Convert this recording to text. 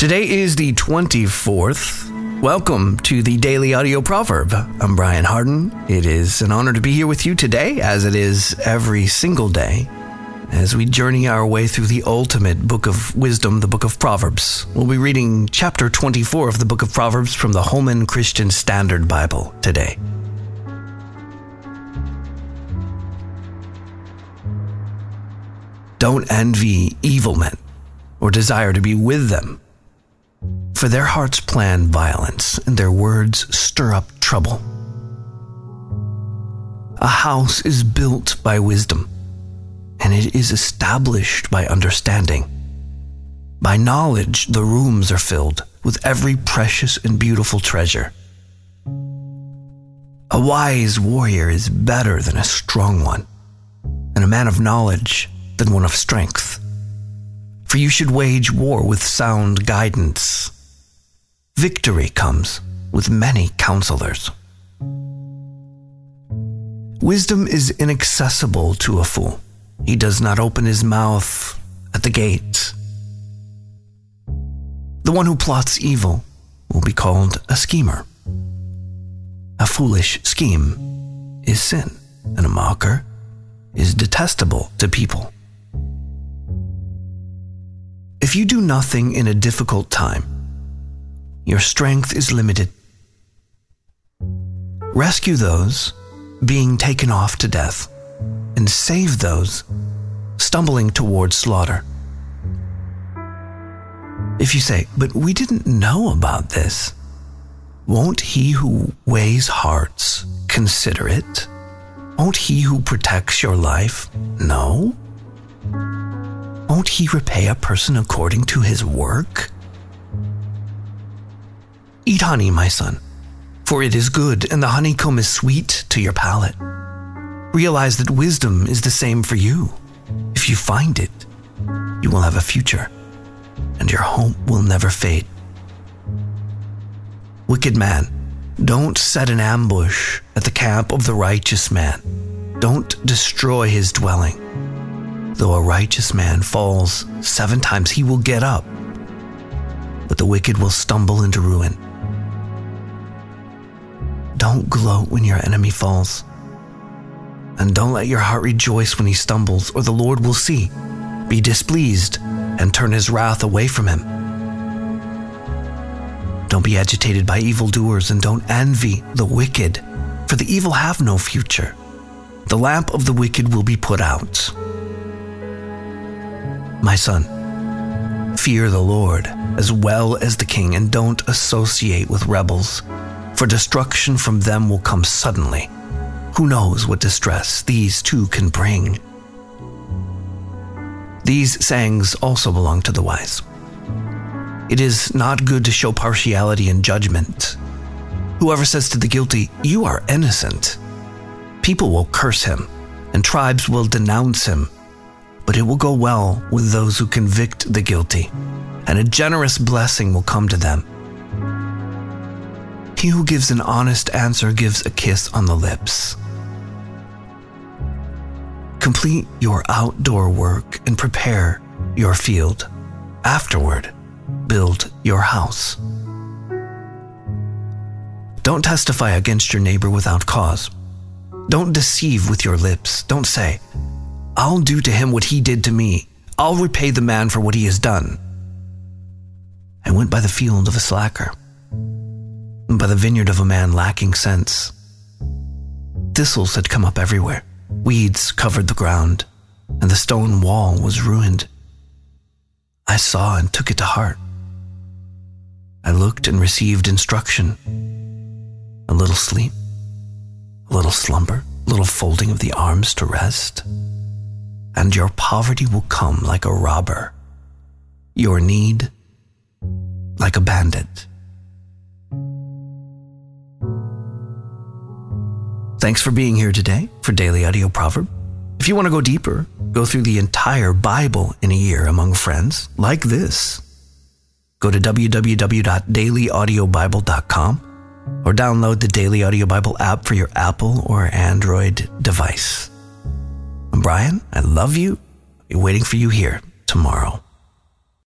Today is the 24th. Welcome to the Daily Audio Proverb. I'm Brian Hardin. It is an honor to be here with you today, as it is every single day, as we journey our way through the ultimate book of wisdom, the book of Proverbs. We'll be reading chapter 24 of the book of Proverbs from the Holman Christian Standard Bible today. Don't envy evil men or desire to be with them. For their hearts plan violence and their words stir up trouble. A house is built by wisdom, and it is established by understanding. By knowledge, the rooms are filled with every precious and beautiful treasure. A wise warrior is better than a strong one, and a man of knowledge than one of strength for you should wage war with sound guidance. Victory comes with many counselors. Wisdom is inaccessible to a fool. He does not open his mouth at the gate. The one who plots evil will be called a schemer. A foolish scheme is sin, and a mocker is detestable to people. If you do nothing in a difficult time, your strength is limited. Rescue those being taken off to death, and save those stumbling towards slaughter. If you say, but we didn't know about this, won't he who weighs hearts consider it? Won't he who protects your life know? Won't he repay a person according to his work? Eat honey, my son, for it is good, and the honeycomb is sweet to your palate. Realize that wisdom is the same for you. If you find it, you will have a future, and your hope will never fade. Wicked man, don't set an ambush at the camp of the righteous man. Don't destroy his dwelling. Though a righteous man falls seven times, he will get up, but the wicked will stumble into ruin. Don't gloat when your enemy falls, and don't let your heart rejoice when he stumbles, or the Lord will see, be displeased, and turn his wrath away from him. Don't be agitated by evildoers, and don't envy the wicked, for the evil have no future. The lamp of the wicked will be put out. My son, fear the Lord as well as the king, and don't associate with rebels, for destruction from them will come suddenly. Who knows what distress these two can bring? These sayings also belong to the wise. It is not good to show partiality in judgment. Whoever says to the guilty, You are innocent, people will curse him, and tribes will denounce him but it will go well with those who convict the guilty, and a generous blessing will come to them. He who gives an honest answer gives a kiss on the lips. Complete your outdoor work and prepare your field. Afterward, build your house. Don't testify against your neighbor without cause. Don't deceive with your lips. Don't say, I'll do to him what he did to me. I'll repay the man for what he has done. I went by the field of a slacker, by the vineyard of a man lacking sense. Thistles had come up everywhere, weeds covered the ground, and the stone wall was ruined. I saw and took it to heart. I looked and received instruction. A little sleep, a little slumber, a little folding of the arms to rest and your poverty will come like a robber, your need like a bandit. Thanks for being here today for Daily Audio Proverb. If you want to go deeper, go through the entire Bible in a year among friends like this. Go to www.dailyaudiobible.com or download the Daily Audio Bible app for your Apple or Android device. Brian, I love you. I'll be waiting for you here tomorrow.